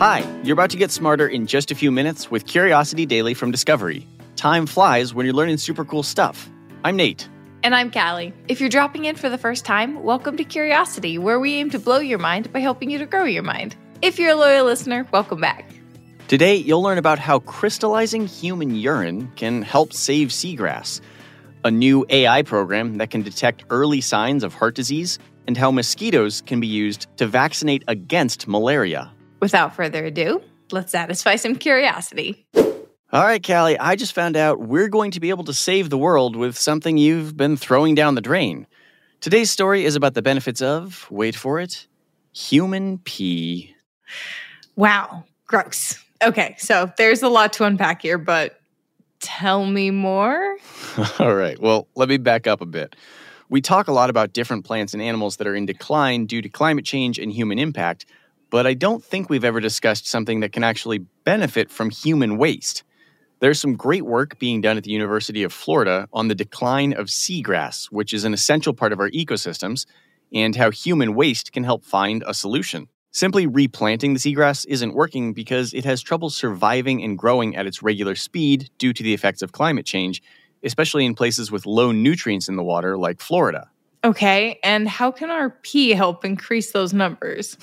Hi, you're about to get smarter in just a few minutes with Curiosity Daily from Discovery. Time flies when you're learning super cool stuff. I'm Nate. And I'm Callie. If you're dropping in for the first time, welcome to Curiosity, where we aim to blow your mind by helping you to grow your mind. If you're a loyal listener, welcome back. Today, you'll learn about how crystallizing human urine can help save seagrass, a new AI program that can detect early signs of heart disease, and how mosquitoes can be used to vaccinate against malaria. Without further ado, let's satisfy some curiosity. All right, Callie, I just found out we're going to be able to save the world with something you've been throwing down the drain. Today's story is about the benefits of, wait for it, human pee. Wow, gross. Okay, so there's a lot to unpack here, but tell me more. All right, well, let me back up a bit. We talk a lot about different plants and animals that are in decline due to climate change and human impact, but I don't think we've ever discussed something that can actually benefit from human waste. There's some great work being done at the University of Florida on the decline of seagrass, which is an essential part of our ecosystems, and how human waste can help find a solution. Simply replanting the seagrass isn't working because it has trouble surviving and growing at its regular speed due to the effects of climate change, especially in places with low nutrients in the water like Florida. Okay, and how can our pee help increase those numbers?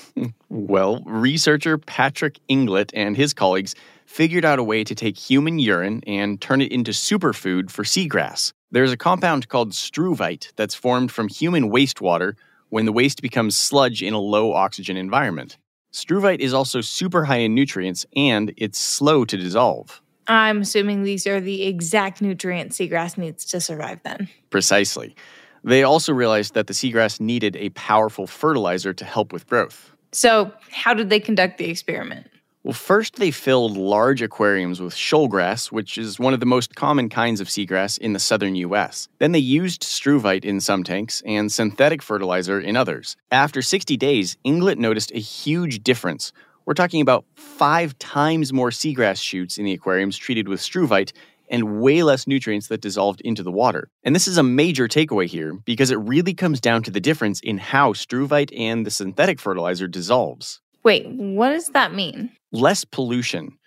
well, researcher Patrick Inglett and his colleagues figured out a way to take human urine and turn it into superfood for seagrass. There's a compound called struvite that's formed from human wastewater when the waste becomes sludge in a low oxygen environment. Struvite is also super high in nutrients and it's slow to dissolve. I'm assuming these are the exact nutrients seagrass needs to survive then. Precisely. They also realized that the seagrass needed a powerful fertilizer to help with growth. So, how did they conduct the experiment? Well, first they filled large aquariums with shoalgrass, which is one of the most common kinds of seagrass in the southern US. Then they used struvite in some tanks and synthetic fertilizer in others. After 60 days, Inglett noticed a huge difference. We're talking about five times more seagrass shoots in the aquariums treated with struvite and way less nutrients that dissolved into the water. And this is a major takeaway here because it really comes down to the difference in how struvite and the synthetic fertilizer dissolves. Wait, what does that mean? Less pollution.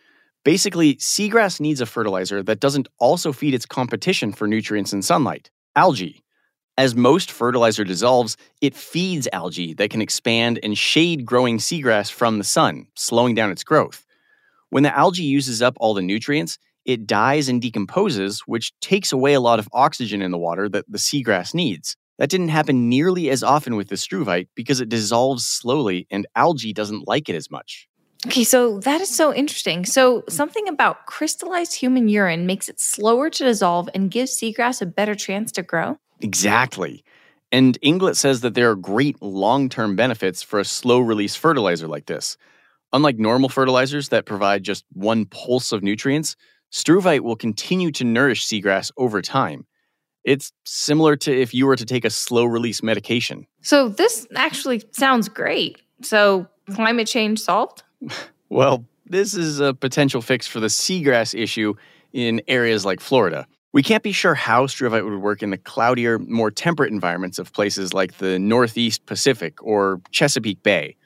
Basically, seagrass needs a fertilizer that doesn't also feed its competition for nutrients and sunlight algae. As most fertilizer dissolves, it feeds algae that can expand and shade growing seagrass from the sun, slowing down its growth. When the algae uses up all the nutrients, it dies and decomposes, which takes away a lot of oxygen in the water that the seagrass needs. That didn't happen nearly as often with the struvite because it dissolves slowly and algae doesn't like it as much. Okay, so that is so interesting. So, something about crystallized human urine makes it slower to dissolve and gives seagrass a better chance to grow? Exactly. And Inglett says that there are great long term benefits for a slow release fertilizer like this. Unlike normal fertilizers that provide just one pulse of nutrients, struvite will continue to nourish seagrass over time. It's similar to if you were to take a slow release medication. So, this actually sounds great. So, climate change solved? well, this is a potential fix for the seagrass issue in areas like Florida. We can't be sure how struvite would work in the cloudier, more temperate environments of places like the Northeast Pacific or Chesapeake Bay.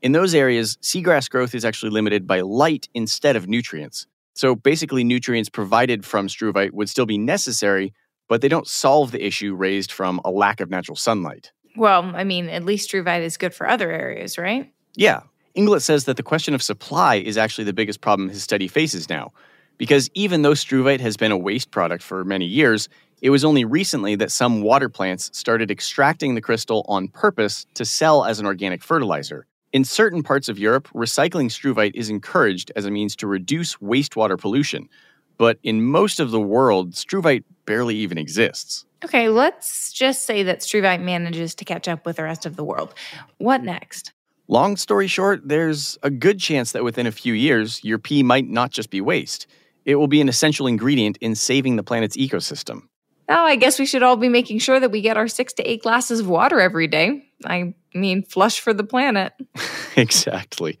In those areas, seagrass growth is actually limited by light instead of nutrients. So basically, nutrients provided from struvite would still be necessary, but they don't solve the issue raised from a lack of natural sunlight. Well, I mean, at least struvite is good for other areas, right? Yeah. Inglett says that the question of supply is actually the biggest problem his study faces now. Because even though struvite has been a waste product for many years, it was only recently that some water plants started extracting the crystal on purpose to sell as an organic fertilizer. In certain parts of Europe, recycling struvite is encouraged as a means to reduce wastewater pollution. But in most of the world, struvite barely even exists. Okay, let's just say that struvite manages to catch up with the rest of the world. What next? Long story short, there's a good chance that within a few years, your pee might not just be waste. It will be an essential ingredient in saving the planet's ecosystem. Oh, I guess we should all be making sure that we get our six to eight glasses of water every day. I mean, flush for the planet. exactly.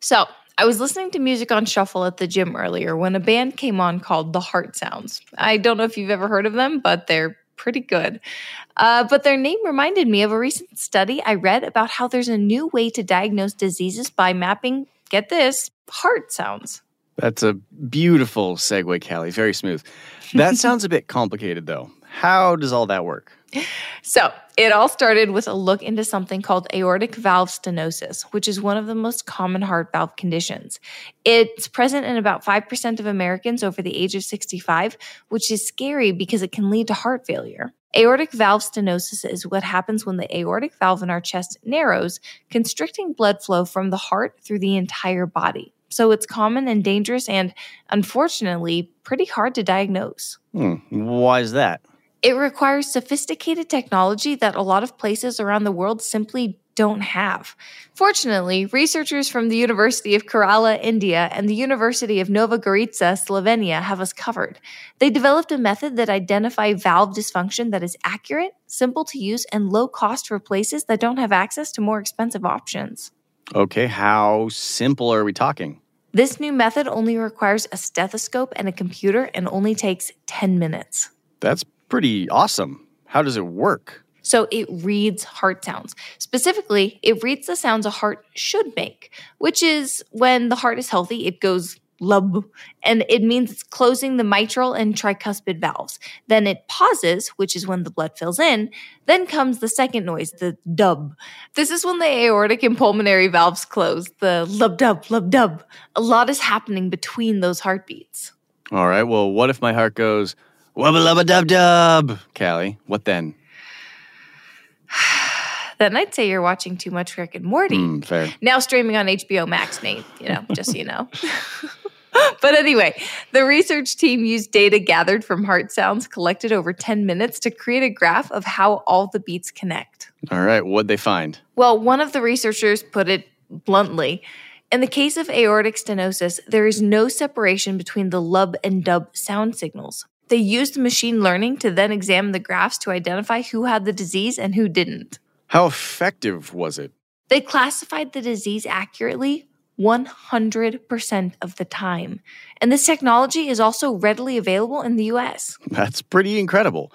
So, I was listening to music on shuffle at the gym earlier when a band came on called The Heart Sounds. I don't know if you've ever heard of them, but they're pretty good. Uh, but their name reminded me of a recent study I read about how there's a new way to diagnose diseases by mapping get this, heart sounds. That's a beautiful segue, Callie. Very smooth. That sounds a bit complicated, though. How does all that work? So, it all started with a look into something called aortic valve stenosis, which is one of the most common heart valve conditions. It's present in about 5% of Americans over the age of 65, which is scary because it can lead to heart failure. Aortic valve stenosis is what happens when the aortic valve in our chest narrows, constricting blood flow from the heart through the entire body. So it's common and dangerous and, unfortunately, pretty hard to diagnose. Hmm. Why is that? It requires sophisticated technology that a lot of places around the world simply don't have. Fortunately, researchers from the University of Kerala, India, and the University of Nova Gorica, Slovenia have us covered. They developed a method that identifies valve dysfunction that is accurate, simple to use, and low cost for places that don't have access to more expensive options. Okay, how simple are we talking? This new method only requires a stethoscope and a computer and only takes 10 minutes. That's pretty awesome. How does it work? So it reads heart sounds. Specifically, it reads the sounds a heart should make, which is when the heart is healthy, it goes lub, and it means it's closing the mitral and tricuspid valves. Then it pauses, which is when the blood fills in. Then comes the second noise, the dub. This is when the aortic and pulmonary valves close, the lub dub, lub dub. A lot is happening between those heartbeats. All right, well, what if my heart goes wubba lubba dub dub? Callie, what then? then I'd say you're watching too much Rick and Morty. Hmm, fair. Now streaming on HBO Max, Nate, you know, just so you know. but anyway, the research team used data gathered from heart sounds collected over 10 minutes to create a graph of how all the beats connect. All right, what'd they find? Well, one of the researchers put it bluntly. In the case of aortic stenosis, there is no separation between the lub and dub sound signals. They used machine learning to then examine the graphs to identify who had the disease and who didn't. How effective was it? They classified the disease accurately 100% of the time. And this technology is also readily available in the US. That's pretty incredible.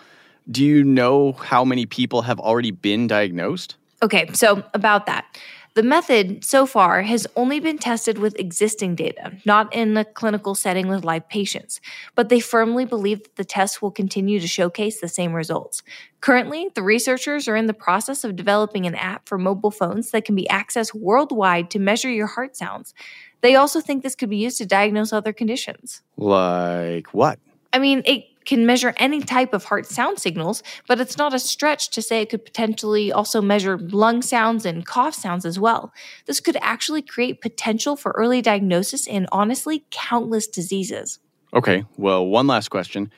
Do you know how many people have already been diagnosed? Okay, so about that. The method so far has only been tested with existing data, not in a clinical setting with live patients, but they firmly believe that the test will continue to showcase the same results. Currently, the researchers are in the process of developing an app for mobile phones that can be accessed worldwide to measure your heart sounds. They also think this could be used to diagnose other conditions. Like what? I mean, it can measure any type of heart sound signals, but it's not a stretch to say it could potentially also measure lung sounds and cough sounds as well. This could actually create potential for early diagnosis in honestly countless diseases. Okay, well, one last question.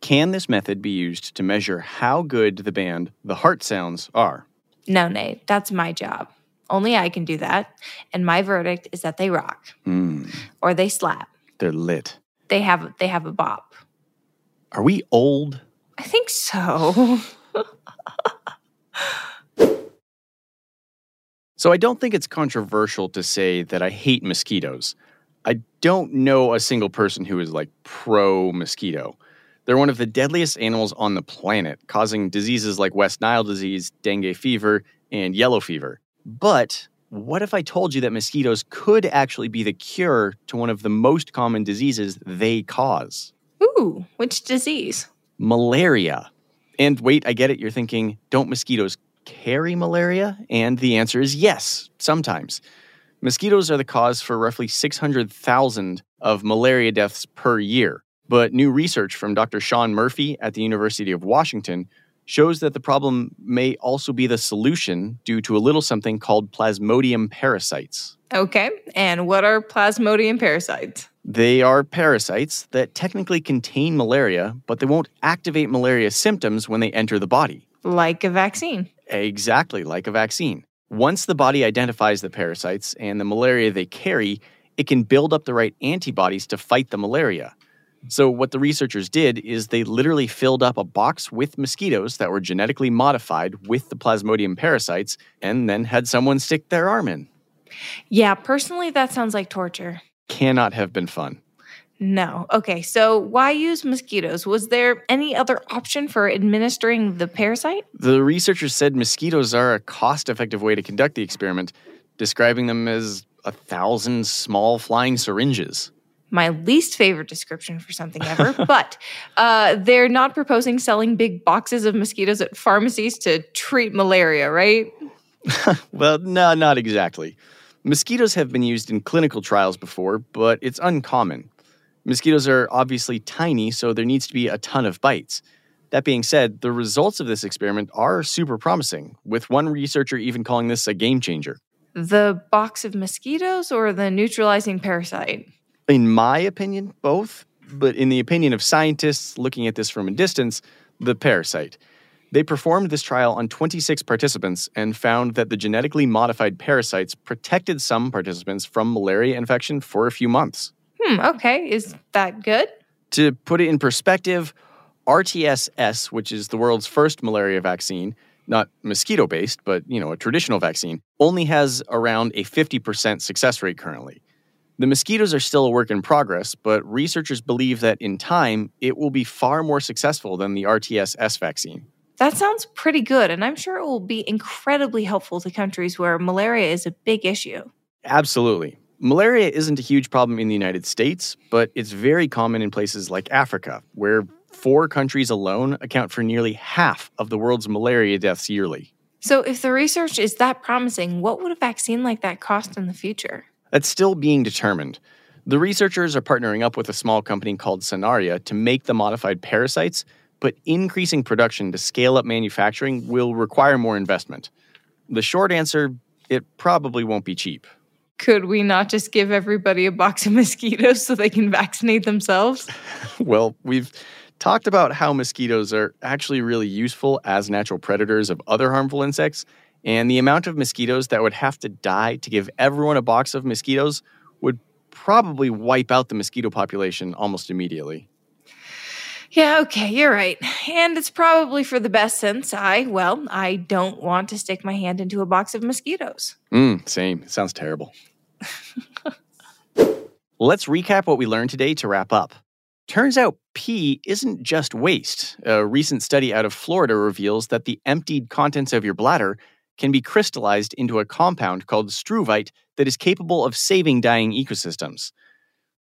Can this method be used to measure how good the band The Heart Sounds are? No, Nate, that's my job. Only I can do that. And my verdict is that they rock. Mm, Or they slap. they're lit. They have they have a bop. Are we old? I think so. So I don't think it's controversial to say that I hate mosquitoes. I don't know a single person who is like pro mosquito. They're one of the deadliest animals on the planet, causing diseases like West Nile disease, dengue fever, and yellow fever. But what if I told you that mosquitoes could actually be the cure to one of the most common diseases they cause? Ooh, which disease? Malaria. And wait, I get it. You're thinking, don't mosquitoes carry malaria? And the answer is yes, sometimes. Mosquitoes are the cause for roughly 600,000 of malaria deaths per year. But new research from Dr. Sean Murphy at the University of Washington shows that the problem may also be the solution due to a little something called plasmodium parasites. Okay. And what are plasmodium parasites? They are parasites that technically contain malaria, but they won't activate malaria symptoms when they enter the body. Like a vaccine. Exactly like a vaccine. Once the body identifies the parasites and the malaria they carry, it can build up the right antibodies to fight the malaria. So, what the researchers did is they literally filled up a box with mosquitoes that were genetically modified with the plasmodium parasites and then had someone stick their arm in. Yeah, personally, that sounds like torture. Cannot have been fun. No. Okay, so why use mosquitoes? Was there any other option for administering the parasite? The researchers said mosquitoes are a cost effective way to conduct the experiment, describing them as a thousand small flying syringes. My least favorite description for something ever, but uh, they're not proposing selling big boxes of mosquitoes at pharmacies to treat malaria, right? well, no, not exactly. Mosquitoes have been used in clinical trials before, but it's uncommon. Mosquitoes are obviously tiny, so there needs to be a ton of bites. That being said, the results of this experiment are super promising, with one researcher even calling this a game changer. The box of mosquitoes or the neutralizing parasite? In my opinion, both. But in the opinion of scientists looking at this from a distance, the parasite. They performed this trial on 26 participants and found that the genetically modified parasites protected some participants from malaria infection for a few months. Hmm, okay. Is that good? To put it in perspective, RTS-S, which is the world's first malaria vaccine, not mosquito based, but you know, a traditional vaccine, only has around a 50% success rate currently. The mosquitoes are still a work in progress, but researchers believe that in time it will be far more successful than the RTS-S vaccine. That sounds pretty good, and I'm sure it will be incredibly helpful to countries where malaria is a big issue. Absolutely. Malaria isn't a huge problem in the United States, but it's very common in places like Africa, where four countries alone account for nearly half of the world's malaria deaths yearly. So, if the research is that promising, what would a vaccine like that cost in the future? That's still being determined. The researchers are partnering up with a small company called Sanaria to make the modified parasites, but increasing production to scale up manufacturing will require more investment. The short answer it probably won't be cheap. Could we not just give everybody a box of mosquitoes so they can vaccinate themselves? well, we've talked about how mosquitoes are actually really useful as natural predators of other harmful insects, and the amount of mosquitoes that would have to die to give everyone a box of mosquitoes would probably wipe out the mosquito population almost immediately. Yeah, okay, you're right. And it's probably for the best since I, well, I don't want to stick my hand into a box of mosquitoes. Mm, same. It sounds terrible. Let's recap what we learned today to wrap up. Turns out pee isn't just waste. A recent study out of Florida reveals that the emptied contents of your bladder can be crystallized into a compound called struvite that is capable of saving dying ecosystems.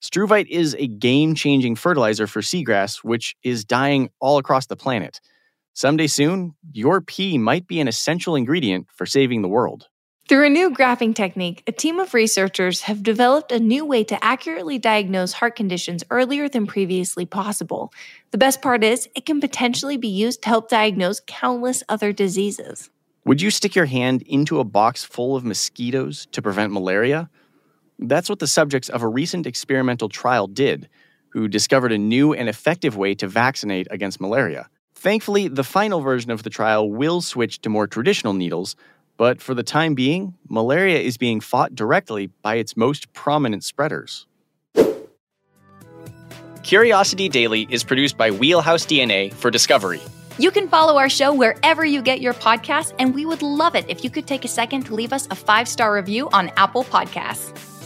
Struvite is a game changing fertilizer for seagrass, which is dying all across the planet. Someday soon, your pee might be an essential ingredient for saving the world. Through a new graphing technique, a team of researchers have developed a new way to accurately diagnose heart conditions earlier than previously possible. The best part is, it can potentially be used to help diagnose countless other diseases. Would you stick your hand into a box full of mosquitoes to prevent malaria? That's what the subjects of a recent experimental trial did, who discovered a new and effective way to vaccinate against malaria. Thankfully, the final version of the trial will switch to more traditional needles, but for the time being, malaria is being fought directly by its most prominent spreaders. Curiosity Daily is produced by Wheelhouse DNA for Discovery. You can follow our show wherever you get your podcasts, and we would love it if you could take a second to leave us a five star review on Apple Podcasts.